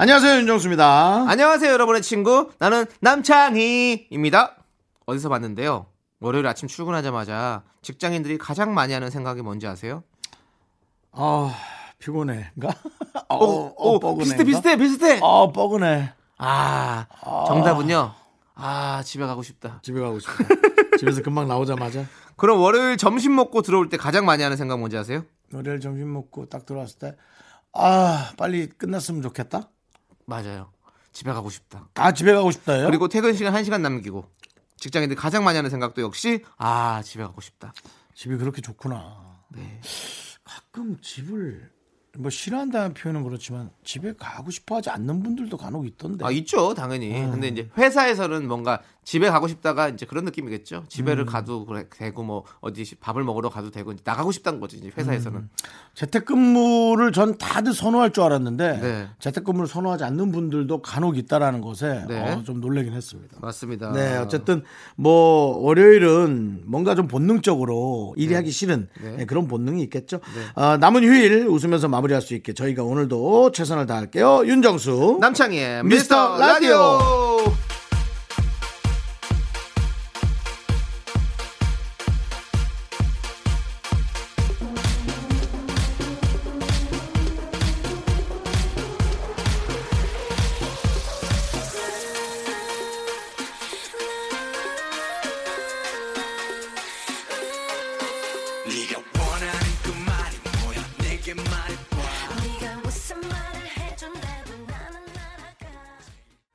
안녕하세요 윤정수입니다. 안녕하세요, 여러분의 친구. 나는 남창희입니다. 어디서 봤는데요? 월요일 아침 출근하자마자 직장인들이 가장 많이 하는 생각이 뭔지 아세요? 아 피곤해인가? 어, 오, 오, 뻐근해인가? 비슷해, 비슷해, 비슷해. 어 뻐근해. 아, 정답은요? 아, 집에 가고 싶다. 집에 가고 싶다. 집에서 금방 나오자마자 그럼 월요일 점심 먹고 들어올 때 가장 많이 하는 생각 뭔지 아세요? 월요일 점심 먹고 딱 들어왔을 때 아 빨리 끝났으면 좋겠다. 맞아요. 집에 가고 싶다. 아 집에 가고 싶다요. 그리고 퇴근 시간 1시간 남기고 직장인들이 가장 많이 하는 생각도 역시 아, 집에 가고 싶다. 집이 그렇게 좋구나. 네. 가끔 집을 뭐 싫어한다는 표현은 그렇지만 집에 가고 싶어하지 않는 분들도 간혹 있던데. 아, 있죠, 당연히. 음. 근데 이제 회사에서는 뭔가 집에 가고 싶다가 이제 그런 느낌이겠죠. 집에를 음. 가도 그래, 되고 뭐 어디 시- 밥을 먹으러 가도 되고 이제 나가고 싶다는 거지, 이제 회사에서는. 음. 재택근무를 전 다들 선호할 줄 알았는데 네. 재택근무를 선호하지 않는 분들도 간혹 있다라는 것에 네. 어, 좀 놀라긴 했습니다. 맞습니다. 네, 어쨌든 뭐 월요일은 뭔가 좀 본능적으로 일이 하기 싫은 네. 네, 그런 본능이 있겠죠. 아, 남은 휴일 웃으면서 마무리할 수 있게 저희가 오늘도 최선을 다할게요. 윤정수 남창희의 미스터 미스터 라디오.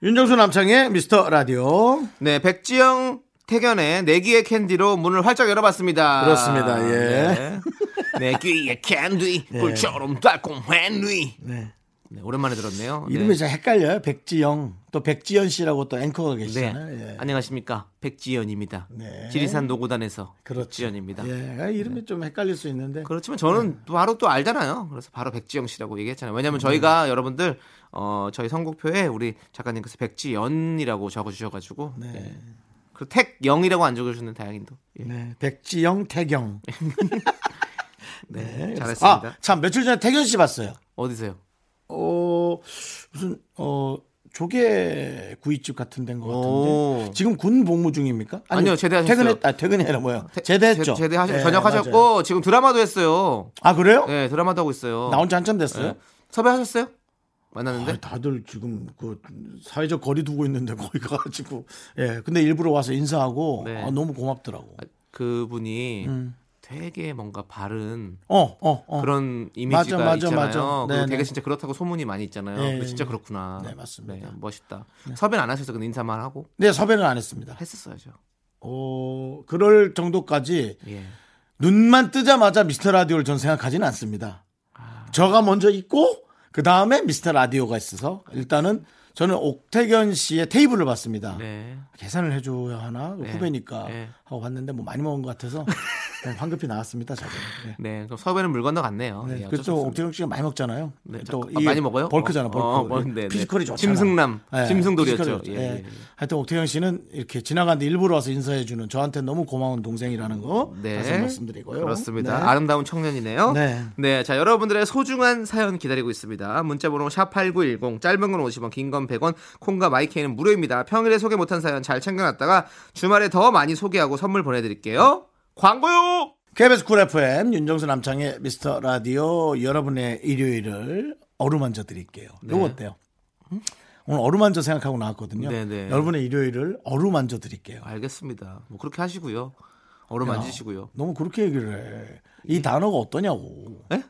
윤정수 남창희의 미스터 라디오 네, 백지영 택연의 내 귀에 캔디로 문을 활짝 열어봤습니다. 그렇습니다. 예. 네. 내 귀에 캔디, 꿀처럼 달콤한 뉘. 네. 네, 오랜만에 들었네요. 네. 이름이 잘 헷갈려요. 백지영 또 백지연 씨라고 또 앵커가 네. 계시잖아요. 예. 안녕하십니까. 백지연입니다. 네. 지리산 노고단에서 그렇죠. 백지연입니다. 예, 아, 이름이 좀 헷갈릴 수 있는데 그렇지만 저는 바로 또 알잖아요. 그래서 바로 백지영 씨라고 얘기했잖아요. 왜냐하면 저희가 여러분들 어, 저희 선곡표에 우리 작가님께서 백지연이라고 적어주셔가지고 네. 예. 그 택영이라고 안 적어주셨는 다행인도 예. 네, 백지영 태경. 네, 아, 잘했습니다. 참 며칠 전에 태견 씨 봤어요. 어디세요? 어 무슨 어 조개 구이집 같은 데인 것 오. 같은데 지금 군 복무 중입니까? 아니 요, 제대하셨어요. 퇴근했 아 퇴근이 아니라 뭐야? 제대했죠. 제, 대하셨 예, 전역하셨고 맞아요. 지금 드라마도 했어요. 아 그래요? 네, 드라마도 하고 있어요. 나온 지 한참 됐어요. 네. 섭외하셨어요? 만났는데? 아, 다들 지금 그 사회적 거리 두고 있는데 거기 가가지고 예 근데 일부러 와서 인사하고 네. 아, 너무 고맙더라고. 그분이 음. 되게 뭔가 바른 어 어 어. 그런 이미지가 맞아, 맞아, 있잖아요. 맞아. 네, 되게 네. 진짜 그렇다고 소문이 많이 있잖아요. 네, 근데 진짜 네. 그렇구나. 네, 맞습니다. 네, 멋있다. 섭외는 안 하셔서 그냥 인사만 하고 네 섭외는 안 했습니다. 했었어야죠. 어 그럴 정도까지 예. 눈만 뜨자마자 미스터 라디오를 전 생각하지는 않습니다. 저가 먼저 있고 그 다음에 미스터 라디오가 있어서 일단은 저는 옥택연 씨의 테이블을 봤습니다. 네. 계산을 해줘야 하나 네. 후배니까 네. 하고 봤는데 뭐 많이 먹은 것 같아서 황급히 나왔습니다. 저는. 네. 네. 그럼 섭외는 물 건너 갔네요. 네, 예, 그또 없습니다. 옥택연 씨가 많이 먹잖아요. 네, 또 아, 많이 먹어요? bulk잖아, 어, bulk. 어, 뭐, 네, 네. physical이 좋잖아. 짐승남, 짐승돌이었죠. physical이 좋죠. 예, 예. 예. 하여튼 옥택연 씨는 이렇게 지나가는데 일부러 와서 인사해 주는 저한테 너무 고마운 동생이라는 거 네. 다시 말씀드리고요. 그렇습니다. 네. 아름다운 청년이네요. 네. 네. 자, 여러분들의 소중한 사연 기다리고 있습니다. 문자번호 샵 8910, 짧은 건 50원, 긴 건 100원, 콩과 마이케이는 무료입니다. 평일에 소개 못한 사연 잘 챙겨놨다가 주말에 더 많이 소개하고 선물 보내드릴게요. 광고요! KBS 쿨 FM 윤정수 남창희의 미스터 라디오 여러분의 일요일을 어루만져 드릴게요. 네. 이거 어때요? 오늘 어루만져 생각하고 나왔거든요. 네네. 여러분의 일요일을 어루만져 드릴게요. 알겠습니다. 뭐 그렇게 하시고요. 얼음 만지시고요. 너무 그렇게 얘기를 해. 이 단어가 어떠냐고. 예?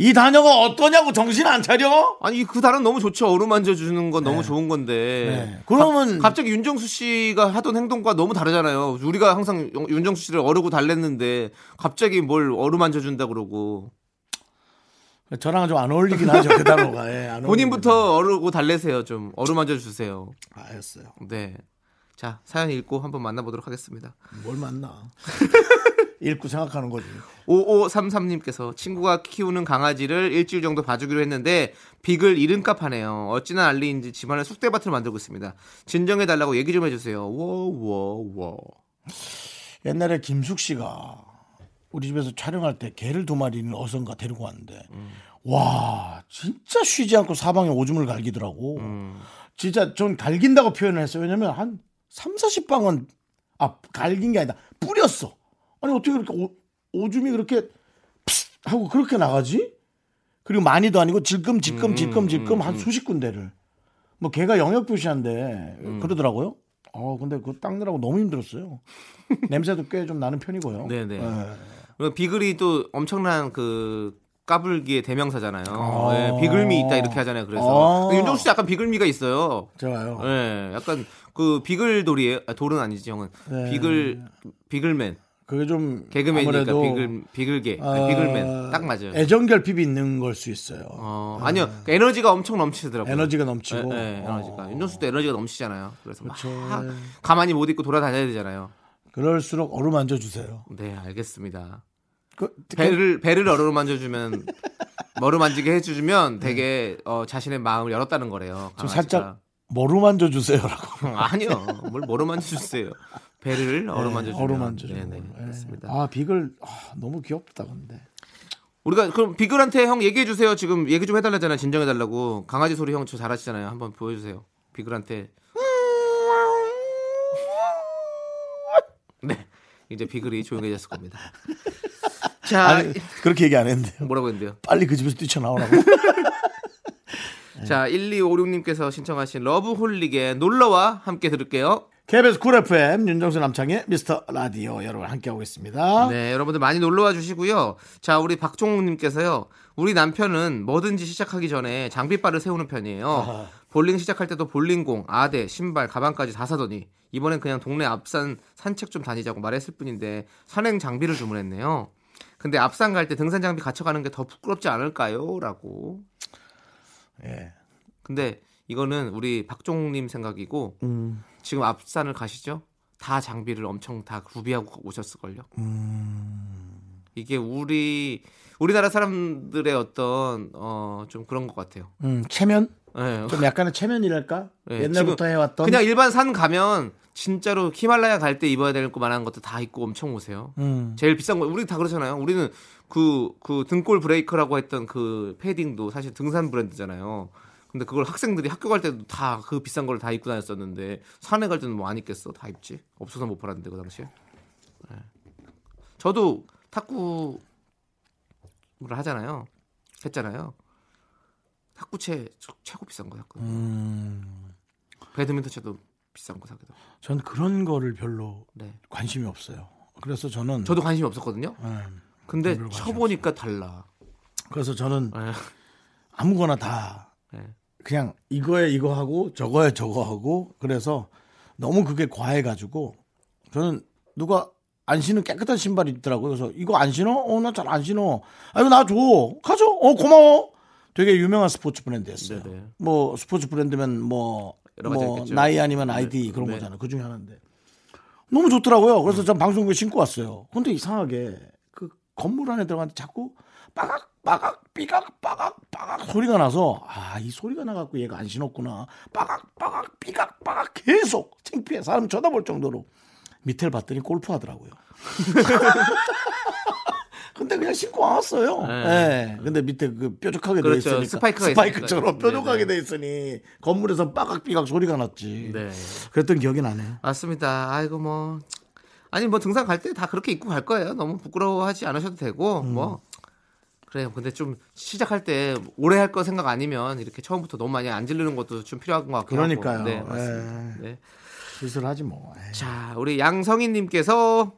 이 단어가 어떠냐고 정신 안 차려? 아니 그 단어 너무 좋죠. 얼음 만져 주는 건 너무 좋은 건데. 네. 그러면- 갑, 자기 윤정수 씨가 하던 행동과 너무 다르잖아요. 우리가 항상 윤- 윤정수 씨를 어르고 달랬는데 갑자기 뭘 얼음 만져 준다 그러고. 저랑은 좀안 어울리긴 하죠 그 단어가. 예, 안 본인부터 어르고 달래세요. 좀 어루만져 주세요. 알았어요. 네. 자, 사연 읽고 한번 만나보도록 하겠습니다. 뭘 만나? 읽고 생각하는 거지. 5533님께서 친구가 키우는 강아지를 일주일 정도 봐주기로 했는데 빅을 이름값 하네요. 어찌나 난리인지 집안에 쑥대밭을 만들고 있습니다. 진정해달라고 얘기 좀 해주세요. 워워워. 옛날에 김숙 씨가 우리 집에서 촬영할 때 개를 두 마리는 어선가 데리고 왔는데 와 진짜 쉬지 않고 사방에 오줌을 갈기더라고. 진짜 전 갈긴다고 표현을 했어요. 왜냐면 한 3, 40방은 아 갈긴 게 아니다. 뿌렸어. 아니 어떻게 그렇게 오, 오줌이 그렇게 픽 하고 그렇게 나가지? 그리고 많이도 아니고 질끔 질끔 질끔 질끔 한 수십 군데를 뭐 개가 영역 표시한데 그러더라고요. 어 근데 그거 닦느라고 너무 힘들었어요. 냄새도 꽤 좀 나는 편이고요. 네네. 예. 그리고 비글이 또 엄청난 그 까불기의 대명사잖아요. 아. 예, 비글미 있다 이렇게 하잖아요. 그래서 아. 윤정수 씨 약간 비글미가 있어요. 제가요. 예, 약간 그 비글돌이에요. 아, 돌은 아니지 형은. 네. 비글 비글맨 그게 좀 개그맨이니까 아무래도 비글 비글게 아, 비글맨 딱 맞아요. 애정 결핍이 있는 걸 수 있어요. 어, 아니요 그 에너지가 엄청 넘치더라고요. 에너지가 넘치고. 예, 예, 에너지가 어. 윤정수도 에너지가 넘치잖아요. 그래서 그렇죠. 막 가만히 못 있고 돌아다녀야 되잖아요. 그럴수록 어루만져 주세요. 네, 알겠습니다. 그, 배를 배를 어루만져 주면 머루만지게 해주면 되게 어, 자신의 마음을 열었다는 거래요. 좀 강아지가. 살짝 머루만져 주세요라고. 아니요, 뭘 머루만져 주세요. 배를 어루만져 주면. 어루만져 주. 네네, 그렇습니다. 아 비글 아, 너무 귀엽다 근데. 우리가 그럼 비글한테 형 얘기해 주세요. 지금 얘기 좀 해달라잖아요. 진정해 달라고. 강아지 소리 형 저 잘하시잖아요. 한번 보여주세요. 비글한테. 네, 이제 비글이 조용해졌을 겁니다. 자, 아니 그렇게 얘기 안 했는데요. 뭐라고 했는데요? 빨리 그 집에서 뛰쳐나오라고. 자, 1256님께서 신청하신 러브홀릭의 놀러와 함께 들을게요. KBS 쿨 FM 윤정수 남창희의 미스터 라디오 여러분 함께하고 있습니다. 네, 여러분들 많이 놀러와 주시고요. 자, 우리 박종욱님께서요. 우리 남편은 뭐든지 시작하기 전에 장비빨을 세우는 편이에요. 볼링 시작할 때도 볼링공, 아대, 신발, 가방까지 다 사더니 이번엔 그냥 동네 앞산 산책 좀 다니자고 말했을 뿐인데 산행 장비를 주문했네요. 근데 앞산 갈 때 등산 장비 갖춰가는 게 더 부끄럽지 않을까요? 라고. 예. 근데 이거는 우리 박종욱님 생각이고 음. 지금 앞산을 가시죠? 다 장비를 엄청 다 구비하고 오셨을걸요. 음. 이게 우리 우리나라 사람들의 어떤 어 좀 그런 것 같아요. 음, 체면? 예. 좀 약간의 체면이랄까? 예, 옛날부터 해왔던. 그냥 일반 산 가면 진짜로 히말라야 갈 때 입어야 될 만한 것도 다 입고 엄청 오세요. 음. 제일 비싼 거 우리 다 그러잖아요. 우리는 그 그 등골 브레이커라고 했던 그 패딩도 사실 등산 브랜드잖아요. 근데 그걸 학생들이 학교 갈 때도 다 그 비싼 걸 다 입고 다녔었는데 산에 갈 때는 뭐 안 입겠어. 다 입지. 없어서 못 팔았는데 그 당시에. 예. 저도 탁구를 하잖아요. 했잖아요. 탁구채 저- 최고 비싼 거 샀거든요. 음. 배드민턴 채도 비싼 거 사기도. 전 그런 거를 별로 네. 관심이 없어요. 그래서 저는 저도 관심이 없었거든요. 예. 근데 쳐보니까 달라. 그래서 저는 예. 아무거나 다 예. 그냥 이거에 이거 하고 저거에 저거 하고 그래서 너무 그게 과해가지고 저는 누가 안 신은 깨끗한 신발이 있더라고요. 그래서 이거 안 신어? 어, 나 잘 안 신어. 아, 이거 나 줘. 가져. 어, 고마워. 되게 유명한 스포츠 브랜드였어요. 네네. 뭐 스포츠 브랜드면 뭐, 뭐. 나이 아니면 아이디 네. 그런 네. 거잖아요. 그 중에 하나인데 너무 좋더라고요. 그래서 전 방송국에 신고 왔어요. 근데 이상하게 그 건물 안에 들어갔는데 자꾸 빠각 빠각 삐각 빠각 빠각 소리가 나서 아 이 소리가 나갖고 얘가 안 신었구나. 빠각 빠각 삐각 빠각 계속 창피해 사람 쳐다볼 정도로 밑에를 봤더니 골프 하더라고요. 근데 그냥 신고 왔어요. 네. 예. 근데 밑에 그 뾰족하게 돼 그렇죠. 있으니까 스파이크가 스파이크처럼 있으니까. 뾰족하게 네네. 돼 있으니 건물에서 빠각삐각 소리가 났지. 네. 그랬던 기억이 나네요. 맞습니다. 아이고 뭐 아니 뭐 등산 갈 때 다 그렇게 입고 갈 거예요. 너무 부끄러워하지 않으셔도 되고 음. 뭐 그래요. 근데 좀 시작할 때 오래 할 거 생각 아니면 이렇게 처음부터 너무 많이 안 지르는 것도 좀 필요한 것 같고 그러니까요. 네, 맞습니다. 예. 네. 슬슬 하지 뭐. 에이. 자, 우리 양성희님께서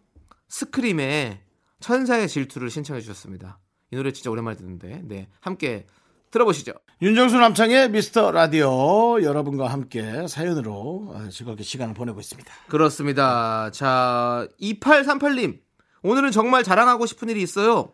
스크림의 천사의 질투를 신청해 주셨습니다. 이 노래 진짜 오랜만에 듣는데, 네, 함께 들어보시죠. 윤정수 남창의 미스터 라디오 여러분과 함께 사연으로 어, 즐겁게 시간을 보내고 있습니다. 그렇습니다. 자, 2838님. 오늘은 정말 자랑하고 싶은 일이 있어요.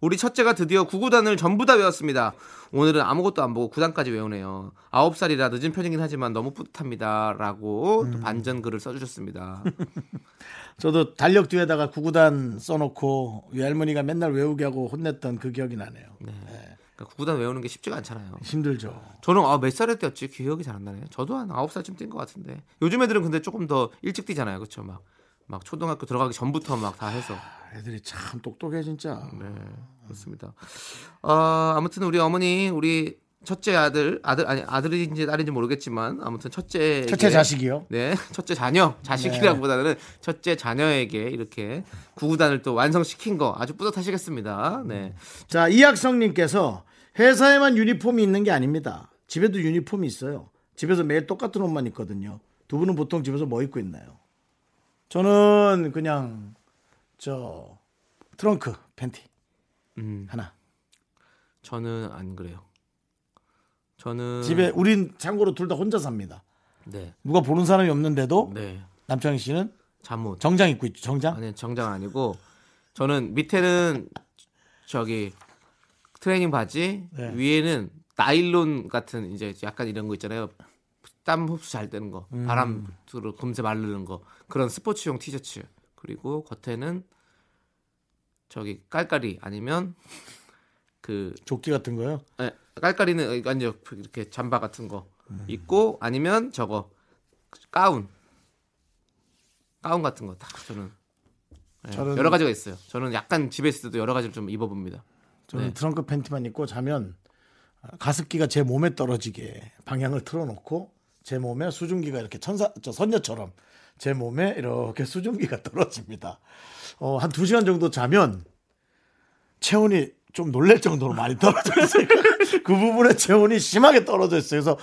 우리 첫째가 드디어 구구단을 전부 다 외웠습니다. 오늘은 아무것도 안 보고 구단까지 외우네요. 아홉 살이라 늦은 편이긴 하지만 너무 뿌듯합니다. 라고 음. 또 반전 글을 써주셨습니다. 저도 달력 뒤에다가 구구단 써놓고 외할머니가 맨날 외우게 하고 혼냈던 그 기억이 나네요. 그러니까 구구단 외우는 게 쉽지가 않잖아요. 힘들죠. 저는 아, 몇 살에 뛰었지? 기억이 잘 안 나네요. 저도 한 아홉 살쯤 뛴 것 같은데. 요즘 애들은 근데 조금 더 일찍 뛰잖아요. 그렇죠? 막, 막 초등학교 들어가기 전부터 막 다 해서. 애들이 참 똑똑해 진짜. 네, 그렇습니다. 어, 아무튼 우리 어머니, 우리 첫째 아들, 아들 아니 아들인지 딸인지 모르겠지만 아무튼 첫째 첫째 자식이요. 네, 첫째 자녀, 자식이라기보다는 첫째 자녀에게 이렇게 구구단을 또 완성시킨 거 아주 뿌듯하시겠습니다. 네, 자 이학성님께서 회사에만 유니폼이 있는 게 아닙니다. 집에도 유니폼이 있어요. 집에서 매일 똑같은 옷만 입거든요. 두 분은 보통 집에서 뭐 입고 있나요? 저는 그냥 저 트렁크 팬티 음, 하나. 저는 안 그래요. 저는 집에 우린 참고로 둘 다 혼자 삽니다. 네, 누가 보는 사람이 없는데도 네, 남창희 씨는 잠옷. 정장 입고 있죠. 정장. 아니 정장 아니고 저는 밑에는 저기 트레이닝 바지 네. 위에는 나일론 같은 이제 약간 이런 거 있잖아요 땀 흡수 잘 되는 거 음. 바람으로 금세 마르는 거 그런 스포츠용 티셔츠 그리고 겉에는 저기 깔깔이 아니면 그 조끼 같은 거요. 예, 깔깔이는 아니요 이렇게 잠바 같은 거 입고 아니면 저거 가운 가운 같은 거다 저는 예, 저는- 여러 가지가 있어요. 저는 약간 집에 있을 때도 여러 가지를 좀 입어봅니다. 저는 네. 트렁크 팬티만 입고 자면 가습기가 제 몸에 떨어지게 방향을 틀어놓고 제 몸에 수증기가 이렇게 천사 저 선녀처럼 제 몸에 이렇게 수증기가 떨어집니다. 어, 한두 시간 정도 자면 체온이 좀 놀랄 정도로 많이 떨어져 있어요. 그 부분에 체온이 심하게 떨어져 있어요. 그래서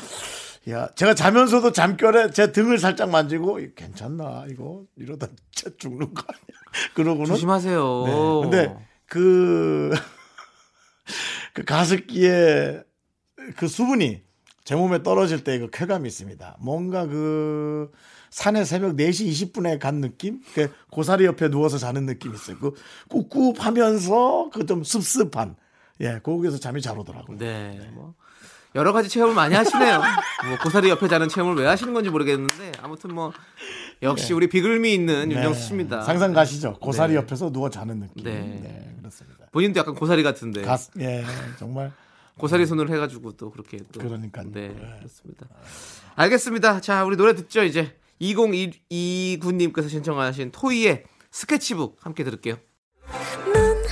야, 제가 자면서도 잠결에 제 등을 살짝 만지고 괜찮나 이거 이러다 진짜 죽는 거 아니야? 그러고는 조심하세요. 네. 근데 그, 그 가습기에 그 수분이 제 몸에 떨어질 때 그 쾌감이 있습니다. 뭔가 그 산에 새벽 4시 20분에 간 느낌? 그 고사리 옆에 누워서 자는 느낌이 있어요. 그 꿉꿉하면서 그 좀 습습한. 예, 거기서 잠이 잘 오더라고요. 네, 뭐 여러 가지 체험을 많이 하시네요. 뭐 고사리 옆에 자는 체험을 왜 하시는 건지 모르겠는데 아무튼 뭐 역시 우리 비글미 있는 윤정수 씨입니다. 네. 상상 가시죠? 고사리 네. 옆에서 누워 자는 느낌. 네. 네, 그렇습니다. 본인도 약간 고사리 같은데 가, 예, 정말 고사리 손으로 해가지고 또 그렇게 또 그러니까요. 네, 네. 그렇습니다. 알겠습니다. 자, 우리 노래 듣죠 이제 2029님께서 신청하신 토이의 스케치북 함께 들을게요. 넌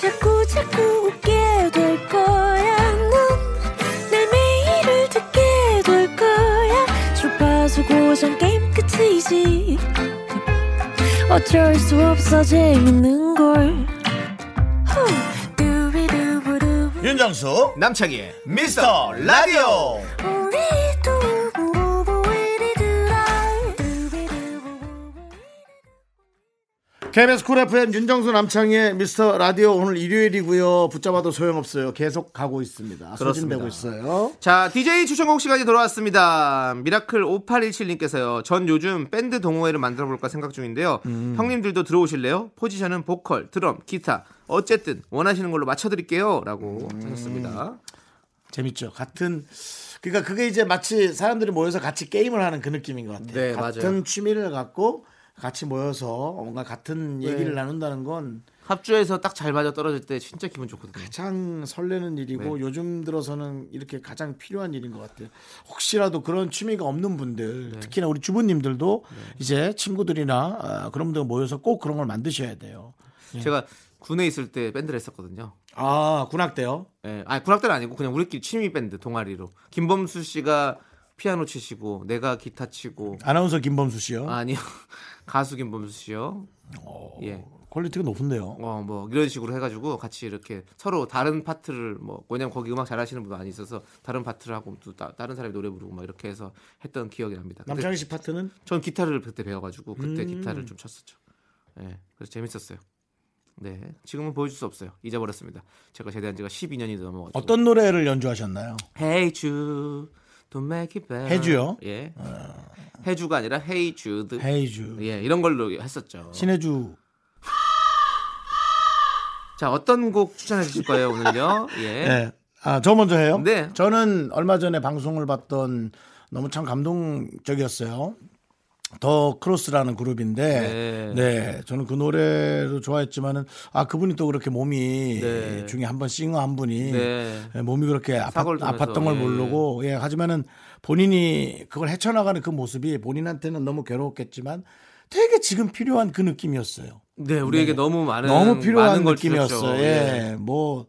자꾸 자꾸 웃게 될 거야. 넌내 매일을 듣게 될 거야. 주파수 고정 게임 끝이지. 어쩔 수 없어 재밌는 걸. 윤정수 남창희의 미스터 라디오 KBS 쿨 FM 윤정수 남창희의 미스터 라디오 오늘 일요일이고요. 붙잡아도 소용없어요. 계속 가고 있습니다. 소진되고 있어요. 자, DJ 추천곡 시간이 돌아왔습니다. 미라클 5817님께서요. 전 요즘 밴드 동호회를 만들어 볼까 생각 중인데요. 음. 형님들도 들어오실래요? 포지션은 보컬, 드럼, 기타. 어쨌든 원하시는 걸로 맞춰 드릴게요. 라고 음. 하셨습니다. 재밌죠. 같은 그러니까 그게 이제 마치 사람들이 모여서 같이 게임을 하는 그 느낌인 것 같아요. 네, 같은 맞아요. 취미를 갖고 같이 모여서 뭔가 같은 네. 얘기를 나눈다는 건 합주해서 딱 잘 맞아 떨어질 때 진짜 기분 좋거든요. 가장 설레는 일이고 네. 요즘 들어서는 이렇게 가장 필요한 일인 것 같아요. 혹시라도 그런 취미가 없는 분들, 네. 특히나 우리 주부님들도 이제 친구들이나 아, 그런 분들 모여서 꼭 그런 걸 만드셔야 돼요. 제가 군에 있을 때 밴드를 했었거든요. 아 군악 때요? 예, 아니 군악 때는 아니고 그냥 우리끼리 취미 밴드 동아리로. 김범수 씨가 피아노 치시고 내가 기타 치고 아나운서 김범수 씨요. 아니요 가수 김범수 씨요. 어. 예. quality가 높은데요. 어 뭐 이런 식으로 해가지고 같이 이렇게 서로 다른 파트를 뭐 왜냐면 거기 음악 잘하시는 분 많이 있어서 다른 파트를 하고 또 따, 다른 사람이 노래 부르고 막 이렇게 해서 했던 기억이 납니다. 남창희 씨 파트는 전 기타를 그때 배워가지고 그때 음. 기타를 좀 쳤었죠. 예, 그래서 재밌었어요. 네, 지금은 보여줄 수 없어요. 잊어버렸습니다. 제가 제대한 지가 12년이 넘어가지고. 어떤 노래를 연주하셨나요? Hey Jude, don't make it better. 해주요? 예. 해주가 아니라 Hey Jude. 헤이주, 예, 이런 걸로 했었죠. 신해주. 자, 어떤 곡 추천해 주실 거예요, 오늘요? 예. 네. 아, 저 먼저 해요? 네. 저는 얼마 전에 방송을 봤던 너무 참 감동적이었어요. 더 크로스라는 그룹인데, 네. 네. 저는 그 노래도 좋아했지만은, 아, 그분이 또 그렇게 몸이 네. 중에 한 번 싱어 한 분이 네. 예, 몸이 그렇게 통해서, 아팠던 걸 예. 모르고, 예, 하지만은 본인이 그걸 헤쳐나가는 그 모습이 본인한테는 너무 괴로웠겠지만 되게 지금 필요한 그 느낌이었어요. 네, 우리에게 너무 많은 너무 필요한 많은 걸 느낌이었어요. 주셨죠. 예. 뭐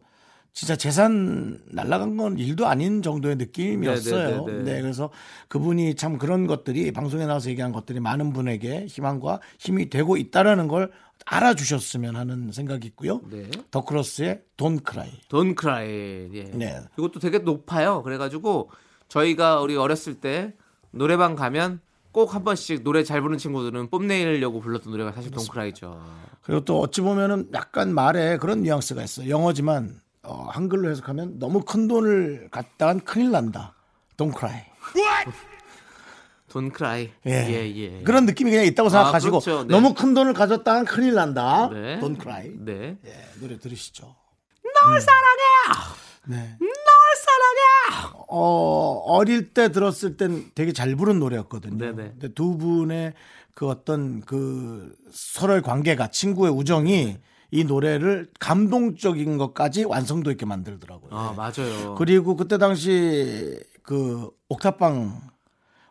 진짜 재산 날라간 건 일도 아닌 정도의 느낌이었어요. 네, 네, 네, 네, 네. 그래서 그분이 참 그런 것들이 방송에 나와서 얘기한 것들이 많은 분에게 희망과 힘이 되고 있다라는 걸 알아주셨으면 하는 생각이 있고요. 네. 더크로스의 Don't Cry. Don't Cry. 예. 네. 이것도 되게 높아요. 그래가지고 저희가 우리 어렸을 때 노래방 가면 꼭 한 번씩 노래 잘 부르는 친구들은 뽐내려고 불렀던 노래가 사실 Don't Cry죠. 그리고 또 어찌 보면은 약간 말에 그런 뉘앙스가 있어요. 영어지만 어, 한글로 해석하면 너무 큰 돈을 갖다간 큰일 난다. Don't cry. 돈 크라이. 예. 예, 예. 그런 느낌이 그냥 있다고 생각하시고 그렇죠. 네. 너무 큰 돈을 가졌다간 큰일 난다. 네. Don't cry. 네. 예, 노래 들으시죠. 널 사랑해. 네. 널 사랑해. 어, 어릴 때 들었을 땐 되게 잘 부른 노래였거든요. 네네. 근데 두 분의 그 어떤 그 서로의 관계가 친구의 우정이 이 노래를 감동적인 것까지 완성도 있게 만들더라고요. 아, 맞아요. 그리고 그때 당시 그 옥탑방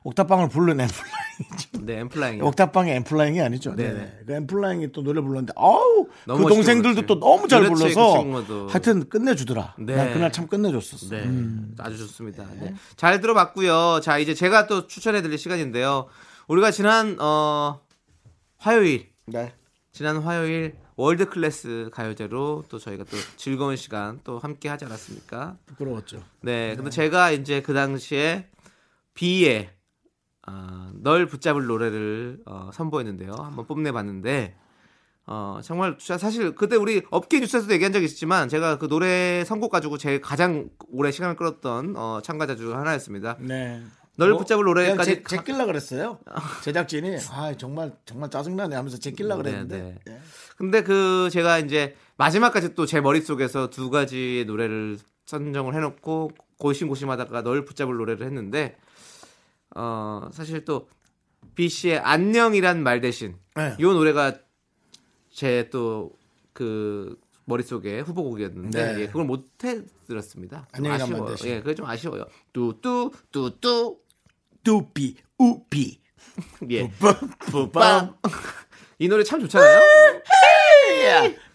옥탑방을 부른 엔플라잉 네, 엔플라잉. 옥탑방의 엔플라잉이 아니죠. 네네. 네. 그 엔플라잉이 또 노래 불렀는데 아우 그 동생들도 또 너무 잘 그렇지, 그 불러서 친구도. 하여튼 끝내주더라. 네. 난 그날 참 끝내줬었어. 네, 음. 아주 좋습니다. 네. 잘 들어봤고요. 자, 이제 제가 또 추천해드릴 시간인데요. 우리가 지난 어 화요일, 네. 지난 화요일 월드 클래스 가요제로 또 저희가 또 즐거운 시간 또 함께 하지 않았습니까? 부끄러웠죠. 네, 근데 제가 이제 그 당시에 비의 아, 널 붙잡을 노래를 어, 선보였는데요. 한번 뽐내봤는데 어, 정말 사실 그때 우리 업계 뉴스에서도 얘기한 적이 있지만 제가 그 노래 선곡 가지고 제일 가장 오래 시간을 끌었던 어, 참가자 중 하나였습니다. 네. 널 붙잡을 노래까지 제, 제낄라 그랬어요. 제작진이 아 정말 정말 짜증나네 하면서 제낄라 그랬는데 네, 예. 근데 그 제가 이제 마지막까지 또 제 머릿속에서 두 가지의 노래를 선정을 해 놓고 고심고심하다가 널 붙잡을 노래를 했는데 어 사실 또 B 씨의 안녕이란 말 대신 네. 이 노래가 제 또 그 머릿속에 후보곡이었는데 네. 예, 그걸 못 해 들었습니다. 좀 안녕이란 말 아쉬워요. 대신. 예, 그게 좀 아쉬워요. 뚜뚜 뚜뚜 뚜삐 우삐 예. 뿌밤 이 노래 참 좋잖아요.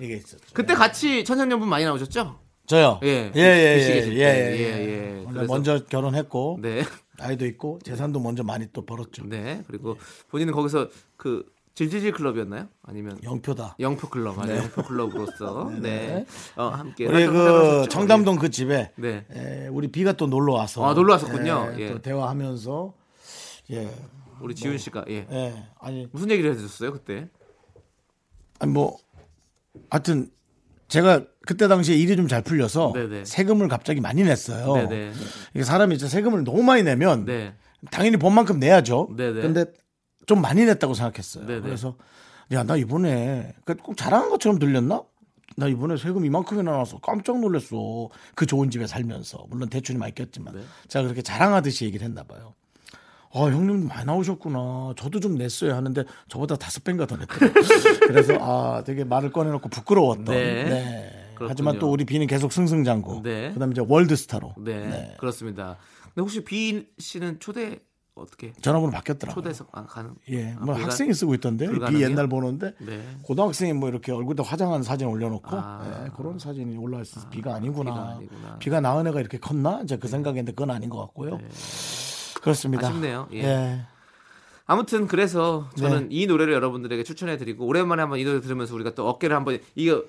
이게 있었죠. 그때 같이 천생연분 많이 나오셨죠? 저요. 예. 예 예예 때. 예, 예, 예, 예. 원래 그래서- 먼저 결혼했고 네. 아이도 있고 재산도 먼저 많이 또 벌었죠. 네. 그리고 본인은 거기서 그 질질질 클럽이었나요? 아니면 영표다. 영표 클럽 맞아요. 영표 클럽으로서 네. 어, 함께 우리 그? 청담동 그 집에 네. 에, 우리 비가 또 놀러 와서 아, 놀러 왔었군요. 예, 예. 또 대화하면서 예, 우리 지훈 씨가 예. 예, 아니 무슨 얘기를 해주셨어요 그때? 아니 뭐 하여튼 제가 그때 당시에 일이 좀 잘 풀려서 네네. 세금을 갑자기 많이 냈어요. 네네. 이게 사람이 이제 세금을 너무 많이 내면 네. 당연히 본 만큼 내야죠. 네네. 근데 좀 많이 냈다고 생각했어요. 네네. 그래서 야 나 이번에 그꼭 자랑한 것처럼 들렸나? 나 이번에 세금 이만큼이나 나와서 깜짝 놀랐어. 그 좋은 집에 살면서 물론 대출이 많이 꼈지만 네. 제가 그렇게 자랑하듯이 얘기를 했나 봐요. 아 형님 많이 나오셨구나. 저도 좀 냈어요 하는데 저보다 다섯 배인가 더 냈더라고요. 그래서 아 되게 말을 꺼내놓고 부끄러웠던. 네. 네. 하지만 또 우리 비는 계속 승승장구. 네. 그다음에 이제 월드스타로. 네. 그렇습니다. 근데 혹시 비 씨는 초대 어떻게 전화번호 바뀌었더라고요. 초대해서 아, 가는? 예, 아, 뭐 불가- 학생이 쓰고 있던데 비? 옛날 보는데 네. 고등학생이 뭐 이렇게 얼굴에 화장한 사진 올려놓고 아. 예, 그런 사진이 올라와 있어서 비가 아니구나. 비가 아니구나. 비가 나은 애가 이렇게 컸나? 이제 그 생각인데 그건 아닌 것 같고요. 그렇습니다. 아쉽네요. 예. 예. 아무튼 그래서 저는 네. 이 노래를 여러분들에게 추천해드리고 오랜만에 한번 이 노래 들으면서 우리가 또 어깨를 한번 이거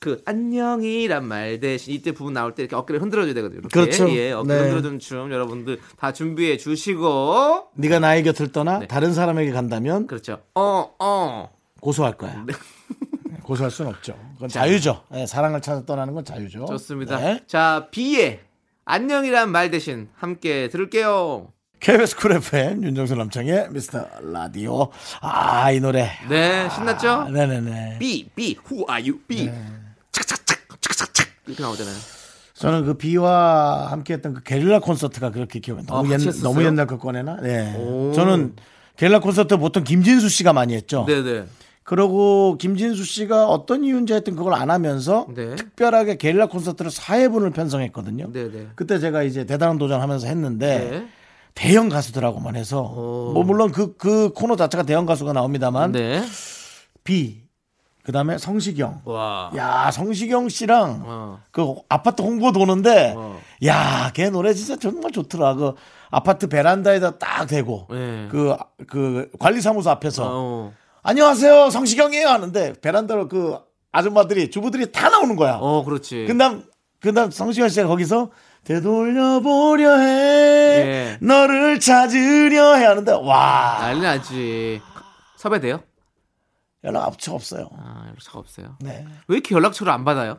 그 안녕이란 말 대신 이때 부분 나올 때 이렇게 어깨를 흔들어줘야 되거든요. 이렇게. 그렇죠. 예, 어깨 네. 흔들어주는 춤 여러분들 다 준비해 주시고 네가 나의 곁을 떠나 네. 다른 사람에게 간다면 그렇죠. 어 어. 고소할 거야. 네. 고소할 수는 없죠. 그건 자유죠. 예, 사랑을 찾아 떠나는 건 자유죠. 좋습니다. 네. 자 비의 안녕이란 말 대신 함께 들을게요. KBS 쿨 FM 윤정수 남창희의 미스터 라디오. 아, 이 노래. 네 신났죠? 아, 네네네. 비, 비, who are you? 비. 착착착. 이렇게 나오잖아요. 저는 그 비와 함께했던 그 게릴라 콘서트가 그렇게 기억이 나요. 아, 너무, 같이 옛? 너무 옛날 거 꺼내나? 네. 오. 저는 게릴라 콘서트 보통 김진수 씨가 많이 했죠. 네네. 그러고 김진수 씨가 어떤 이유인지 하여튼 그걸 안 하면서 네. 특별하게 게릴라 콘서트를 4회분을 편성했거든요. 네네. 그때 제가 이제 대단한 도전 하면서 했는데 네. 대형 가수들하고만 해서 오. 뭐 물론 그, 그 코너 자체가 대형 가수가 나옵니다만 네. 비 그다음에 성시경 와. 야 성시경 씨랑 어. 그 아파트 홍보 도는데 어. 야 걔 노래 진짜 정말 좋더라 그 아파트 베란다에다 딱 대고 네. 그그 관리 사무소 앞에서 어. 안녕하세요 성시경이에요 하는데 베란다로 그 아줌마들이 주부들이 다 나오는 거야 어, 그렇지. 그다음 그다음 성시경 씨가 거기서 되돌려보려 해 예. 너를 찾으려 해 하는데 와 난리 나지. 섭외돼요? 연락 앞차 없어요 아, 연락처가 없어요. 네 왜 이렇게 연락처를 안 받아요?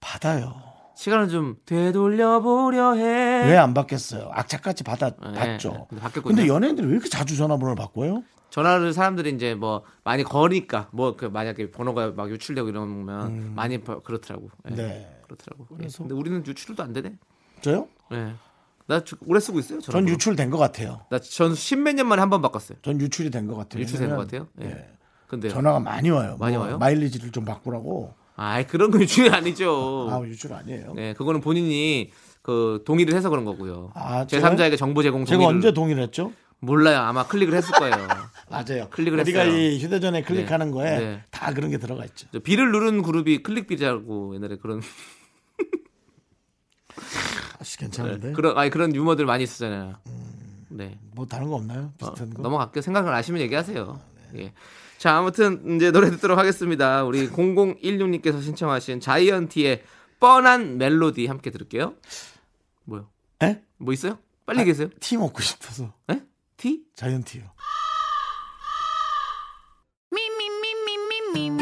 받아요 시간을 좀 되돌려보려 해. 왜 안 받겠어요 악착같이 받아 네, 받죠 근데. 근데 연예인들이 왜 이렇게 자주 전화번호를 바꿔요 전화를 사람들이 이제 뭐 많이 거니까 뭐 그 만약에 번호가 막 유출되고 이러면 많이 버- 그렇더라고. 예, 음. 네. 그렇더라고. 예, 그래서- 근데 우리는 유출도 안 되네. 저요 예. 나 주- 오래 쓰고 있어요. 전 전화번호. 유출된 것 같아요 나전 십몇 년 만에 한 번 바꿨어요. 전 유출이 된 것 같아요 유출된 것 왜냐면, 같아요. 예. 예. 근데 전화가 많이 와요 많이 뭐 와요? 마일리지를 좀 바꾸라고 아, 그런 거 유출이 아니죠. 아 유출 아니에요 네, 그거는 본인이 그 동의를 해서 그런 거고요. 아, 제 제가요? 3자에게 정보 제공 제가 동의를 언제 동의를 했죠 몰라요. 아마 클릭을 했을 거예요. 맞아요 클릭을 우리가 했어요. 이 휴대전에 클릭하는 네. 거에 네. 다 그런 게 들어가 있죠 저 비를 누른 그룹이 클릭비자고 옛날에 그런 아씨 괜찮은데 그런 아니 그런 유머들 많이 있었잖아요. 네. 뭐 다른 거 없나요 어, 비슷한 거 넘어갈게요. 생각을 아시면 얘기하세요. 예. 자, 아무튼 이제 노래 듣도록 하겠습니다. 우리 0016님께서 신청하신 자이언티의 뻔한 멜로디 함께 들을게요. 뭐요? 에? 뭐 있어요? 빨리 얘기하세요. 티 먹고 싶어서 에? 티? 자이언티요 me,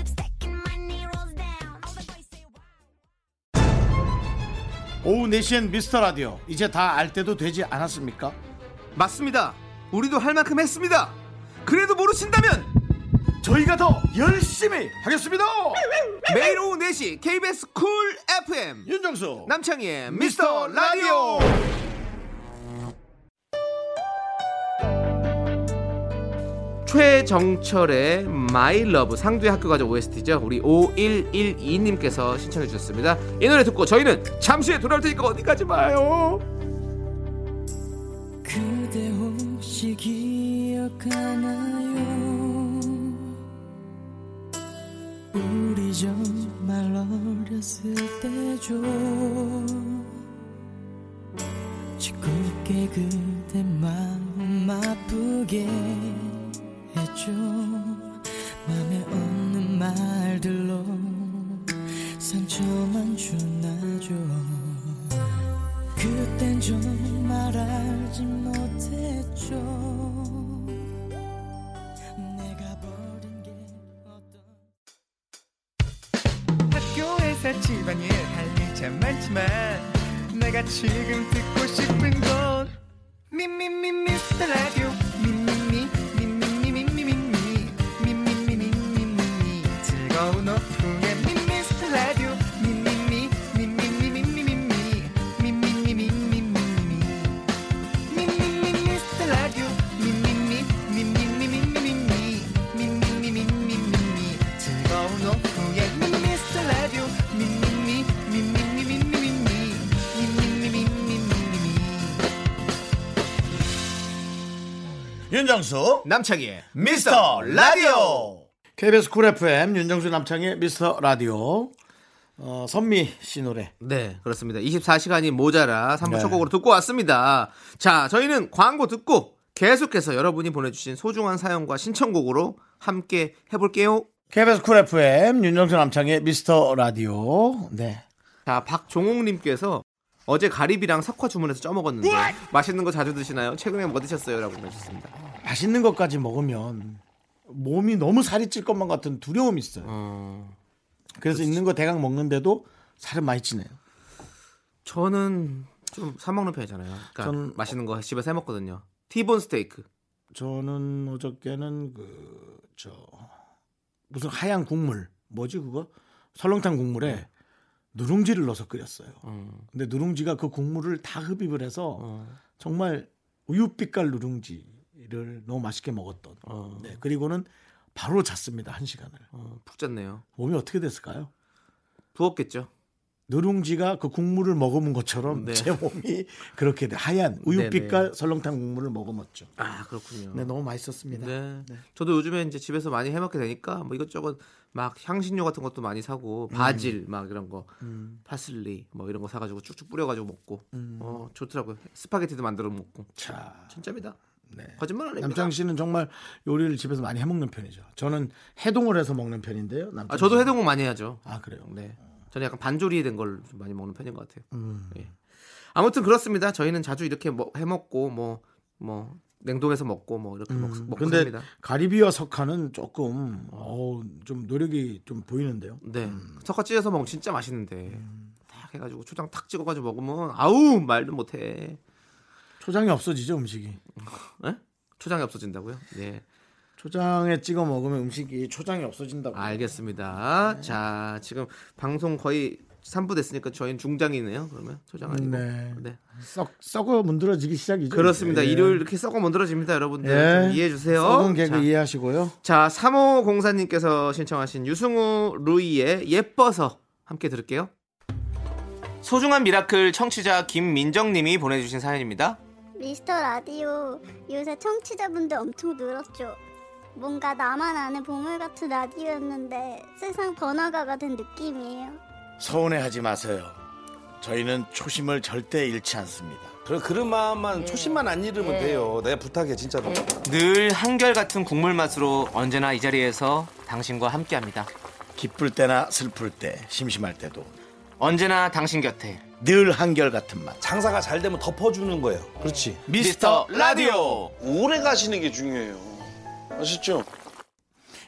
오후 4시엔 미스터 라디오. 이제 다 알 때도 되지 않았습니까? 맞습니다. 우리도 할 만큼 했습니다. 그래도 모르신다면 저희가 더 열심히 하겠습니다. 매일 오후 4시 KBS 쿨 FM 윤정수. 남창희의 미스터 라디오 최정철의 My Love 상두야 학교가자 OST죠. 우리 5112님께서 신청해 주셨습니다. 이 노래 듣고 저희는 잠시 후에 돌아올 테니까 어디 가지 마요. 그대 혹시 기억하나요 우리 정말 어렸을 때죠 짓궂게 그대 마음 아프게 했죠 맘에 없는 말들로 상처만 주나죠 그땐 정말 알지 못했죠. 내가 버린 게 어떤 학교에서 집안일 할일참 많지만 내가 지금 듣고 싶은 윤정수 남창희의 미스터 라디오 KBS 쿨 FM 윤정수 남창희의 미스터 라디오 어, 선미 씨 노래. 네, 그렇습니다. 24시간이 모자라 3부 네. 첫 곡으로 듣고 왔습니다. 자, 저희는 광고 듣고 계속해서 여러분이 보내주신 소중한 사연과 신청곡으로 함께 해볼게요. KBS 쿨 FM 윤정수 남창희의 미스터 라디오. 네. 자, 박종옥님께서 어제 가리비랑 석화 주문해서 쪄먹었는데 맛있는 거 자주 드시나요? 최근에 뭐 드셨어요? 라고 보내주셨습니다. 맛있는 것까지 먹으면 몸이 너무 살이 찔 것만 같은 두려움이 있어요. 어, 그래서 있는 거 대강 먹는데도 살은 많이 찌네요. 저는 좀 사 먹는 편이잖아요. 그러니까 전- 맛있는 거 집에서 해 먹거든요. 티본 스테이크. 저는 어저께는 그 저 무슨 하얀 국물 뭐지 그거 설렁탕 국물에 누룽지를 넣어서 끓였어요. 음, 근데 누룽지가 그 국물을 다 흡입을 해서 어, 정말 우유빛깔 누룽지 를 너무 맛있게 먹었던. 어. 네, 그리고는 바로 잤습니다 한 시간을. 어, 푹 잤네요. 몸이 어떻게 됐을까요? 부었겠죠. 누룽지가 그 국물을 먹으면 것처럼 네. 제 몸이 그렇게 돼. 하얀 우유빛깔 설렁탕 국물을 먹어먹죠. 아, 그렇군요. 네, 너무 맛있었습니다. 네. 저도 요즘에 이제 집에서 많이 해먹게 되니까 뭐 이것저것 막 향신료 같은 것도 많이 사고 바질 막 이런 거 파슬리 뭐 이런 거 사가지고 쭉쭉 뿌려가지고 먹고 어 좋더라고요 스파게티도 만들어 먹고 자, 진짜입니다 네. 거짓말 안 합니다 남창 씨는 정말 요리를 집에서 많이 해 먹는 편이죠. 저는 해동을 해서 먹는 편인데요. 남창 아 저도 씨는. 해동을 많이 하죠 아 그래요. 네 저는 약간 반조리 된걸좀 많이 먹는 편인 것 같아요 음. 예. 아무튼 그렇습니다 저희는 자주 이렇게 뭐 해 먹고 뭐뭐 냉동해서 먹고 뭐 이렇게 먹, 먹고 음. 근데 삽니다 가리비와 석화는 조금 어우, 좀 노력이 좀 보이는데요. 네. 음. 석화 찢어서 먹으면 진짜 맛있는데. 딱 해가지고 초장 탁 찍어가지고 먹으면 아우 말도 못해. 초장이 없어지죠 음식이. 예? 초장이 없어진다고요? 네. 초장에 찍어 먹으면 음식이 초장이 없어진다고. 알겠습니다. 자, 지금 방송 거의 3부 됐으니까 저희는 중장이네요. 그러면 초장 아니고. 네. 네. 썩 썩어 문드러지기 시작이죠. 그렇습니다. 예. 일요일 이렇게 썩어 만들어집니다, 여러분들. 예. 좀 이해해 주세요. 썩은 개그 자, 이해하시고요. 자, 3호 공사님께서 신청하신 유승우 루이의 예뻐서 함께 들을게요. 소중한 미라클 청취자 김민정 님이 보내 주신 사연입니다. 미스터 라디오 요새 청취자분들 엄청 늘었죠. 뭔가 나만 아는 보물 같은 라디오였는데 세상 번화가가 된 느낌이에요. 서운해하지 마세요. 저희는 초심을 절대 잃지 않습니다. 그래 그런 마음만 네. 초심만 안 잃으면 돼요. 내가 부탁해 진짜로. 늘 한결같은 국물 맛으로 언제나 이 자리에서 당신과 함께합니다. 기쁠 때나 슬플 때, 심심할 때도 언제나 당신 곁에 늘 한결 같은 맛. 장사가 잘 되면 덮어주는 거예요. 그렇지. 미스터 라디오. 오래 가시는 게 중요해요. 아셨죠?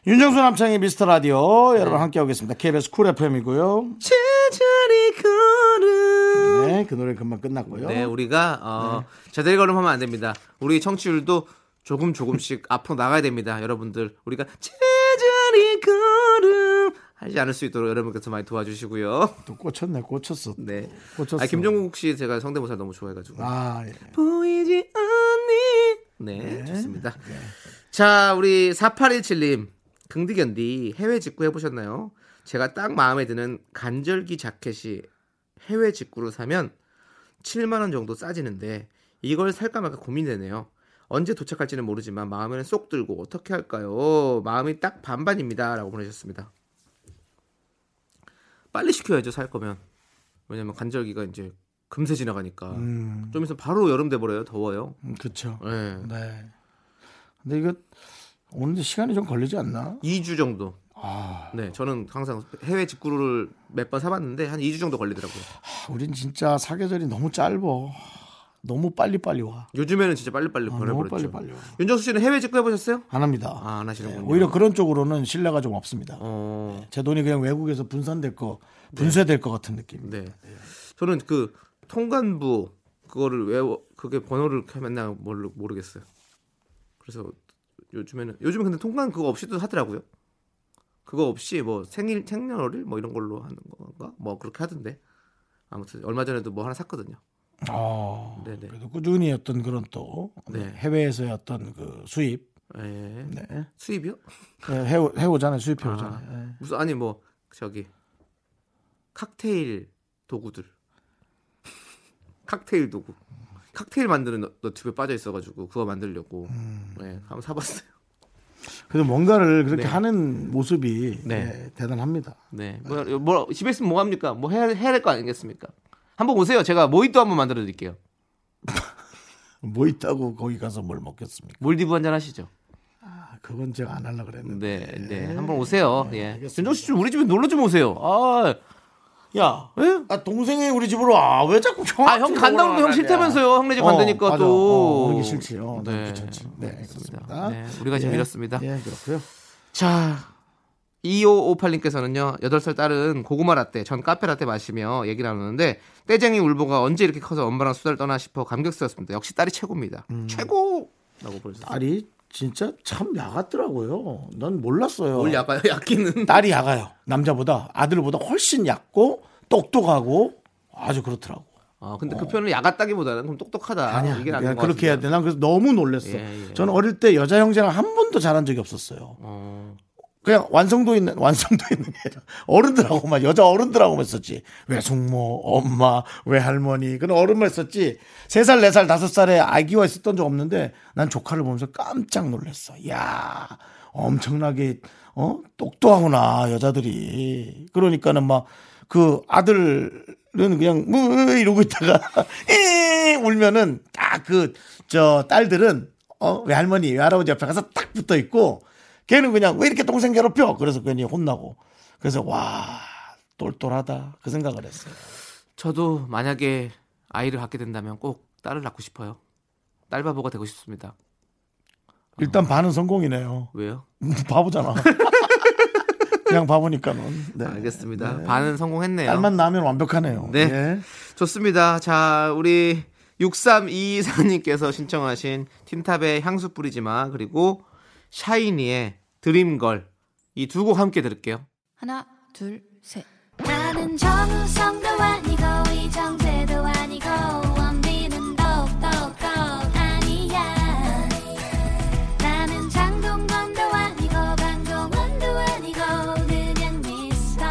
윤정수 남창희의 미스터 라디오 네. 여러분 함께하고 계십니다. KBS 쿨 FM이고요. 제자리 걸음. 네, 그 노래 금방 끝났고요. 네, 우리가 어, 제자리 걸음 하면 안 됩니다. 우리 청취율도 조금 조금씩 앞으로 나가야 됩니다. 여러분들 우리가 제자리 걸음 하지 않을 수 있도록 여러분께서 많이 도와주시고요. 또 꽂혔네, 꽂혔어. 네. 꽂혔어. 아, 김종국 씨 제가 성대모사 너무 좋아해가지고. 아, 예. 보이지 않니? 네, 좋습니다. 자, 우리 4817님. 긍디견디 해외 직구 해보셨나요? 제가 딱 마음에 드는 간절기 자켓이 해외 직구로 사면 7만 원 정도 싸지는데 이걸 살까 말까 고민되네요. 언제 도착할지는 모르지만 마음에는 쏙 들고 어떻게 할까요? 마음이 딱 반반입니다. 라고 보내셨습니다. 빨리 시켜야죠, 살 거면. 왜냐면 간절기가 이제 금세 지나가니까. 음, 좀 있으면 바로 여름 돼 버려요. 더워요. 그렇죠. 네. 네. 근데 이거 오는데 시간이 좀 걸리지 않나? 2주 정도. 아, 네, 저는 항상 해외 직구를 몇 번 사봤는데 한 2주 정도 걸리더라고요. 우린 진짜 사계절이 너무 짧어. 너무 빨리빨리 와. 요즘에는 진짜 빨리빨리 아, 너무 보내버렸죠. 빨리빨리 와. 윤정수 씨는 해외 직구 해보셨어요? 안 합니다. 아, 안 네, 하시는군요. 오히려 그런 쪽으로는 신뢰가 좀 없습니다. 어, 제 돈이 그냥 외국에서 분산될 거, 분쇄될 것 같은 느낌. 네. 저는 그 통관부 그거를 외워 그게 번호를 맨날 모르, 모르겠어요. 그래서 요즘에는 요즘에 근데 통관 그거 없이도 하더라고요. 그거 없이 뭐 생일 생년월일 뭐 이런 걸로 하는 건가? 뭐 그렇게 하던데. 아무튼 얼마 전에도 뭐 하나 샀거든요. 아, 네네. 그래도 꾸준히 어떤 그런 또 네. 해외에서의 어떤 그 수입, 예. 네. 수입이요? 해, 해오잖아요, 수입해 오잖아요. 아, 네. 무슨 아니 뭐 저기 칵테일 도구들 칵테일 도구 칵테일 만드는 너- 너튜브에 빠져 있어가지고 그거 만들려고 음. 네 한번 사봤어요 그래도 뭔가를 그렇게 네. 하는 모습이 네. 예, 대단합니다. 네. 뭐, 뭐 집에 있으면 뭐 합니까? 뭐 해야 해야 될 거 아니겠습니까? 한번 오세요. 제가 모히또 한번 만들어 드릴게요. 뭐 있다고 거기 가서 뭘 먹겠습니까? 몰디브 한잔 하시죠. 아, 그건 제가 안 하려고 그랬는데. 네, 네. 한번 오세요. 예. 알겠습니다. 윤정 씨좀 우리 집에 놀러 좀 오세요. 아, 야, 예? 아, 동생이 우리 집으로 와. 왜 자꾸 형? 아, 형 간다고 형 싫다면서요. 형네 집 간다니까 맞아. 또. 어, 오기 싫지. 어, 너무 네. 네, 그렇습니다. 네, 우리가 지금 예, 이렇습니다. 예, 그렇고요. 자, 2558님께서는요, 8살 딸은 고구마 라떼, 전 카페 라떼 마시며 얘기 나누는데, 떼쟁이 울보가 언제 이렇게 커서 엄마랑 수다를 떠나 싶어 감격스럽습니다. 역시 딸이 최고입니다. 음. 최고! 라고 보내주셨어요. 딸이 진짜 참 야같더라고요. 난 몰랐어요. 뭘 약간, 약기는. 딸이 야가요. 남자보다 아들보다 훨씬 얕고 똑똑하고 아주 그렇더라고. 아, 근데 그 표현을 야같다기보다는 그럼 똑똑하다. 아니야. 이게 것 그렇게 해야. 돼. 난 그래서 너무 놀랐어. 예, 예. 저는 어릴 때 여자 형제랑 한 번도 잘한 적이 없었어요. 어, 그냥 완성도 있는 완성도 있는 어른들하고만 여자 어른들하고만 했었지. 왜 숙모, 엄마, 왜 할머니 그런 어른만 했었지. 세 살, 네 살, 다섯 살에 아기와 있었던 적 없는데 난 조카를 보면서 깜짝 놀랐어. 야, 엄청나게 어 똑똑하구나 여자들이. 그러니까는 막 그 아들은 그냥 뭐 이러고 있다가 에 울면은 딱 그 저 딸들은 어 외할머니 외할아버지 옆에 가서 딱 붙어 있고 걔는 그냥 왜 이렇게 동생 괴롭혀 그래서 괜히 혼나고 그래서 와 똘똘하다 그 생각을 했어요. 저도 만약에 아이를 갖게 된다면 꼭 딸을 낳고 싶어요. 딸 바보가 되고 싶습니다. 일단 반은 성공이네요. 왜요? 바보잖아. 그냥 바보니까는. 네. 알겠습니다. 반은 성공했네요. 딸만 나면 완벽하네요. 네. 예. 좋습니다. 자, 우리 6324님께서 신청하신 틴탑의 향수 뿌리지 마 그리고 샤이니의 Dream Girl 이 두 곡 함께 들을게요. 하나, 둘, 셋. 나는 정우성도 아니고 이정재도 아니고 원빈은 더욱더 아니야 나는 장동건도 아니고 강동원도 아니고 그냥 미스터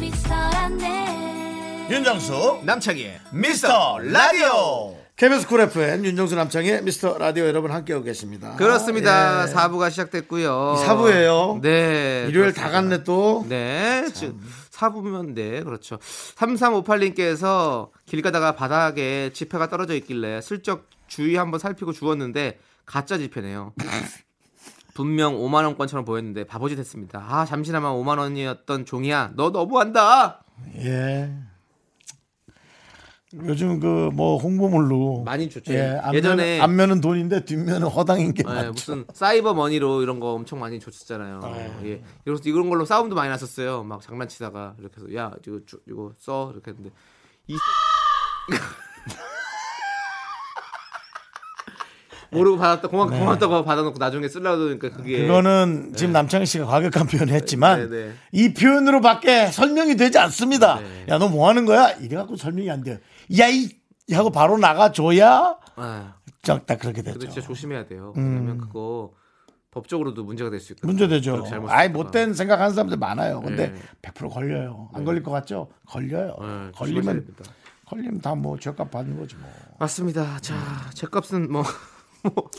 미스터란데 윤정수 남창희의 미스터 라디오. KBS 쿨 FM 윤정수 남창희의 미스터 라디오 여러분 함께하고 계십니다. 그렇습니다. 예. 사 4부가 시작됐고요. 이 사부예요. 네. 일요일 다 그렇습니다. 갔네 또. 네. 즉, 사부면 네, 그렇죠. 3358님께서 길 가다가 바닥에 지폐가 떨어져 있길래 슬쩍 주위 한번 살피고 주웠는데 가짜 지폐네요. 분명 5만 원권처럼 보였는데 바보짓 했습니다. 아, 잠시나마 5만 원이었던 종이야. 너 너무한다. 예. 요즘 그 뭐 홍보물로 많이 좋죠. 예, 앞면, 예전에 앞면은 돈인데 뒷면은 허당인 게 네, 많죠. 무슨 사이버 머니로 이런 거 엄청 많이 줬었잖아요. 네. 예. 이런 이런 걸로 싸움도 많이 났었어요. 막 장난치다가 이렇게 해서 야 이거 주- 이거 써 이렇게 했는데 이 모르고 받았다 고맙 고맙다고 받아놓고 나중에 쓰려고 그러니까 그게 네. 그거는 지금 남창희 씨가 과격한 표현을 했지만 네, 네. 이 표현으로밖에 설명이 되지 않습니다. 네. 야너 뭐 하는 거야? 이래 갖고 설명이 안 돼요. 야이 하고 바로 나가줘야 아, 딱 그렇게 되죠. 근데 진짜 조심해야 돼요. 왜냐면 그거 법적으로도 문제가 될 수 있거든요. 문제되죠. 아예. 못된 생각하는 사람들 많아요. 근데 네. 100% 걸려요. 안 걸릴 것 같죠? 걸려요. 네, 걸리면. 걸리면 다 뭐 죄값 받는 거지 뭐. 맞습니다. 자, 제값은 뭐, 뭐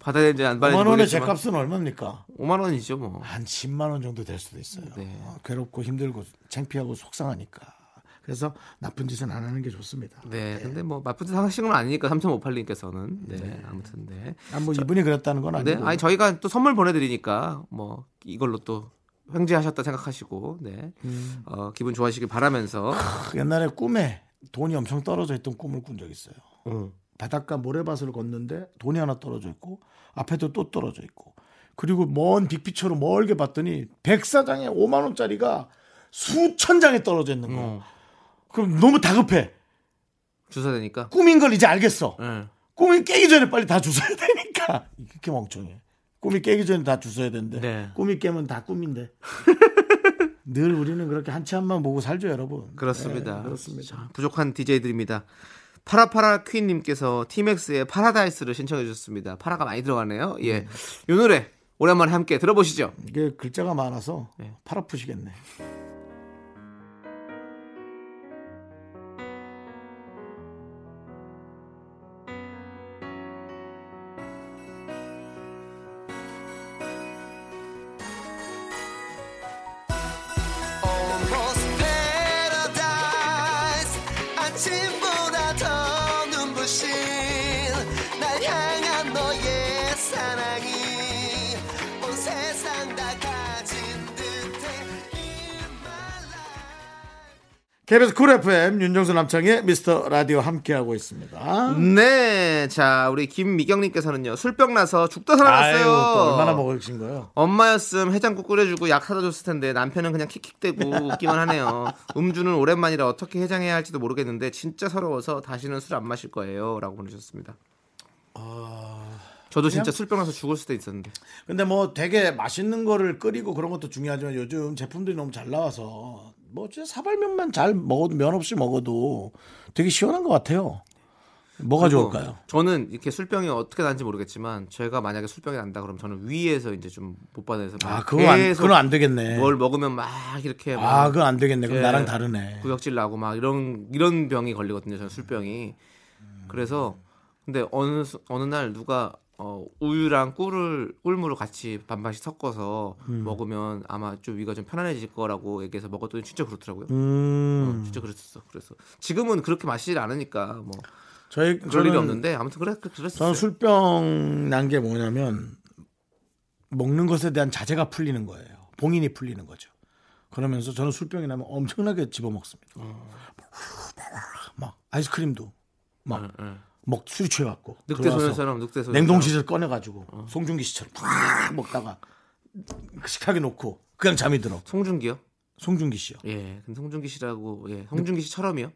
받아야 되는지 안 받아야 5만 되는지 원의 모르겠지만 죄값은 얼마입니까? 5만 원이죠, 뭐. 한 10만 원 정도 될 수도 있어요. 네. 어, 괴롭고 힘들고 창피하고 속상하니까. 그래서 나쁜 짓은 안 하는 게 좋습니다. 네, 근데 뭐 나쁜 짓 하신 건 아니니까 3358님께서는 네, 아무튼 네. 아, 뭐 이분이 그랬다는 건 네, 아니고. 아니 저희가 또 선물 보내드리니까 뭐 이걸로 또 횡재하셨다 생각하시고 네, 음. 어, 기분 좋아하시길 바라면서 옛날에 꿈에 돈이 엄청 떨어져 있던 꿈을 꾼 적 있어요. 음. 바닷가 모래밭을 걷는데 돈이 하나 떨어져 있고 앞에도 또 떨어져 있고 그리고 먼 빅피처로 멀게 봤더니 백사장에 5만 원짜리가 수천 장에 떨어져 있는 거야. 어, 그럼 너무 다급해. 주사 되니까. 꿈인 걸 이제 알겠어. 네. 꿈이 깨기 전에 빨리 다 주워야 되니까 이렇게 멍청해. 꿈이 깨기 전에 다 주워야 되는데 네. 꿈이 깨면 다 꿈인데. 늘 우리는 그렇게 한치 앞만 보고 살죠, 여러분. 그렇습니다. 네, 그렇습니다. 자, 부족한 DJ들입니다. 파라파라 퀸님께서 티맥스의 파라다이스를 신청해 주셨습니다. 파라가 많이 들어가네요. 예, 음. 이 노래 오랜만에 함께 들어보시죠. 이게 글자가 많아서 네. 팔 아프시겠네. KBS 쿨 FM 윤정수 남창희의 미스터 라디오 함께하고 있습니다. 네, 자 우리 김미경님께서는요 술병 나서 죽다 살아났어요. 아유, 또 얼마나 먹으신 거예요? 엄마였음 해장국 끓여주고 약 사다 줬을 텐데 남편은 그냥 킥킥대고 웃기만 하네요. 음주는 오랜만이라 어떻게 해장해야 할지도 모르겠는데 진짜 서러워서 다시는 술 안 마실 거예요라고 보내주셨습니다. 저도 진짜 술병 나서 죽을 수도 있었는데. 근데 뭐 되게 맛있는 거를 끓이고 그런 것도 중요하지만 요즘 제품들이 너무 잘 나와서 뭐 진짜 사발면만 잘 먹어도 면 없이 먹어도 되게 시원한 것 같아요. 뭐가 좋을까요? 저는 이렇게 술병이 어떻게 나는지 모르겠지만 제가 만약에 술병이 난다 그러면 저는 위에서 이제 좀 못 받아서 막 아, 그거 안, 그건 안 되겠네. 뭘 먹으면 막 이렇게 막 아, 그건 안 되겠네. 그럼 예, 나랑 다르네. 구역질 나고 막 이런 이런 병이 걸리거든요. 저는 술병이. 그래서 근데 어느 수- 어느 날 누가 어, 우유랑 꿀을 꿀물을 같이 반반씩 섞어서 음. 먹으면 아마 좀 위가 좀 편안해질 거라고 얘기해서 먹었더니 진짜 그렇더라고요. 음, 어, 진짜 그랬었어. 그래서 지금은 그렇게 마시지 않으니까 뭐 저희 그럴 일이 없는데 아무튼 그래 그랬었어요. 저는 술병 난 게 뭐냐면 먹는 것에 대한 자제가 풀리는 거예요. 봉인이 풀리는 거죠. 그러면서 저는 술병이 나면 엄청나게 집어 먹습니다. 막 아이스크림도 막 응, 응. 먹 술이 취해갖고 늑대 소년처럼 늑대 소년. 냉동실에서 꺼내가지고 송중기 씨처럼 팍 먹다가 식탁에 놓고 그냥 잠이 들어. 송중기요? 송중기 씨요. 예, 근데 송중기 씨라고 예, 송중기 씨처럼이요?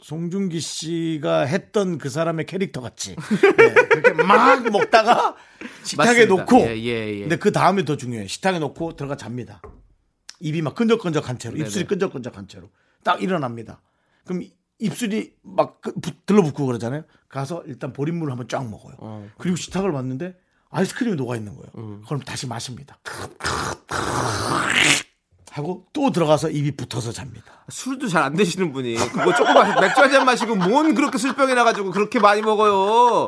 송중기 씨가 했던 그 사람의 캐릭터 같이 네, 그렇게 막 먹다가 식탁에 맞습니다. 놓고 예, 예, 예. 근데 그 다음에 더 중요해 식탁에 놓고 들어가 잡니다 입이 막 끈적끈적한 채로 입술이 네네. 끈적끈적한 채로 딱 일어납니다 그럼 입술이 막 그- 부- 들러붙고 그러잖아요 가서 일단 보린물을 한번 쫙 먹어요 어. 그리고 식탁을 봤는데 아이스크림이 녹아 있는 거예요 음. 그럼 다시 마십니다 하고 또 들어가서 입이 붙어서 잡니다 술도 잘 안 드시는 분이 그거 조금 맥주 한 잔 마시고 뭔 그렇게 술병이 나가지고 그렇게 많이 먹어요.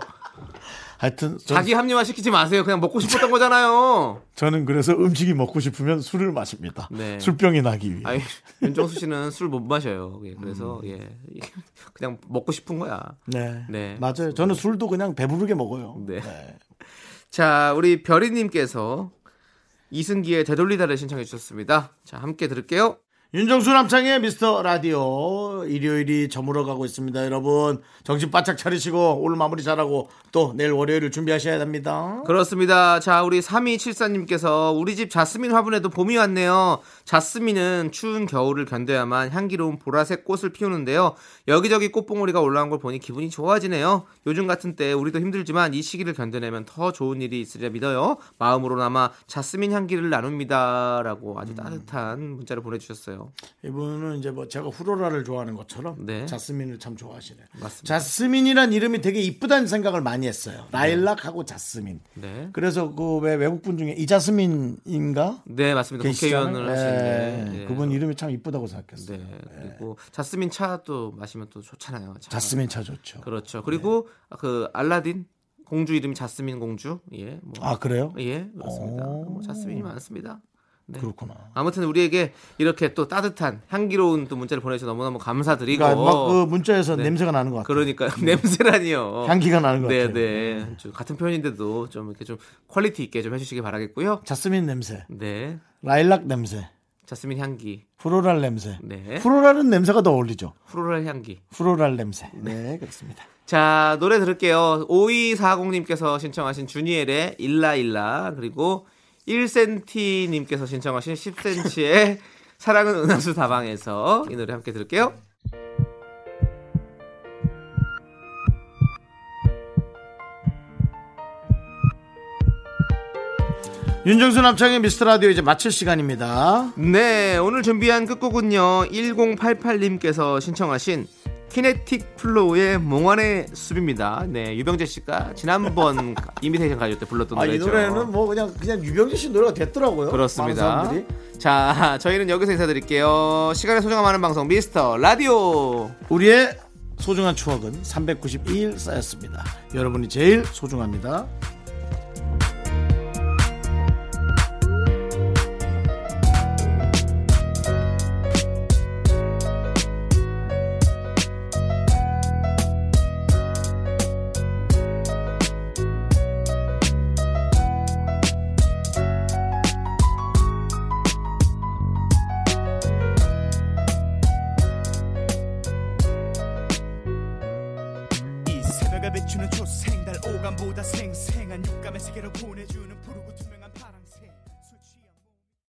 하여튼 전- 자기 합리화 시키지 마세요. 그냥 먹고 싶었던 거잖아요. 저는 그래서 음식이 먹고 싶으면 술을 마십니다. 네. 술병이 나기 위해. 아니 윤정수 씨는 술 못 마셔요. 예, 그래서 음. 예 그냥 먹고 싶은 거야. 네. 네. 맞아요. 저는 술도 그냥 배부르게 먹어요. 네. 자 우리 별이님께서 이승기의 되돌리다를 신청해 주셨습니다. 자 함께 들을게요. 윤정수 남창의 미스터 라디오 일요일이 저물어 가고 있습니다. 여러분 정신 바짝 차리시고 오늘 마무리 잘하고 또 내일 월요일을 준비하셔야 됩니다. 그렇습니다. 자, 우리 3274님께서 우리 집 자스민 화분에도 봄이 왔네요. 자스민은 추운 겨울을 견뎌야만 향기로운 보라색 꽃을 피우는데요. 여기저기 꽃봉오리가 올라온 걸 보니 기분이 좋아지네요. 요즘 같은 때 우리도 힘들지만 이 시기를 견뎌내면 더 좋은 일이 있으리라 믿어요. 마음으로나마 자스민 향기를 나눕니다. 라고 아주 따뜻한 문자를 보내주셨어요. 이분은 이제 뭐 제가 후로라를 좋아하는 것처럼 네. 자스민을 참 좋아하시네. 맞습니다. 자스민이란 이름이 되게 이쁘다는 생각을 많이 했어요. 라일락하고 자스민. 네. 그래서 그 왜 외국분 중에 이자스민인가 네, 맞습니다. 계시잖아요. 국회의원을 예, 하시는데. 예. 그분 이름이 참 이쁘다고 생각했어요. 네. 그리고 자스민 차도 마시면 또 좋잖아요. 차. 자스민 차 좋죠. 그렇죠. 그리고 그 알라딘 공주 이름이 자스민 공주. 예. 뭐. 아 그래요? 예, 그렇습니다. 오. 뭐 자스민이 많습니다. 네. 그렇구나. 아무튼 우리에게 이렇게 또 따뜻한 향기로운 또 문자를 보내주셔서 너무너무 감사드리고 그러니까 막 그 문자에서 네. 냄새가 나는 것 같아요. 그러니까 냄새라니요. 향기가 나는 것 네, 같아요. 네. 좀 같은 표현인데도 좀 이렇게 좀 quality 있게 좀 해주시기 바라겠고요. 자스민 냄새, 네, 라일락 냄새, 자스민 향기, floral 냄새. 네, floral은 냄새가 더 어울리죠. floral 향기. floral 냄새. 네, 그렇습니다. 자, 노래 들을게요. 5240님께서 신청하신 주니엘의 일라일라 그리고 1cm님께서 신청하신 10cm의 사랑은 은하수 다방에서 이 노래 함께 들을게요. 윤정수 남창희의 미스터 라디오 이제 마칠 시간입니다. 네, 오늘 준비한 끝곡은요. 1088님께서 신청하신 키네틱 플로우의 몽환의 숲입니다. 네, 유병재 씨가 지난번 이미테이션 가요 때 불렀던 아, 이 노래죠. 노래는 뭐 그냥 그냥 유병재 씨 노래가 됐더라고요. 그렇습니다. 자, 저희는 여기서 인사드릴게요. 시간의 소중함 하는 방송 미스터 라디오. 우리의 소중한 추억은 392일 쌓였습니다. 여러분이 제일 소중합니다.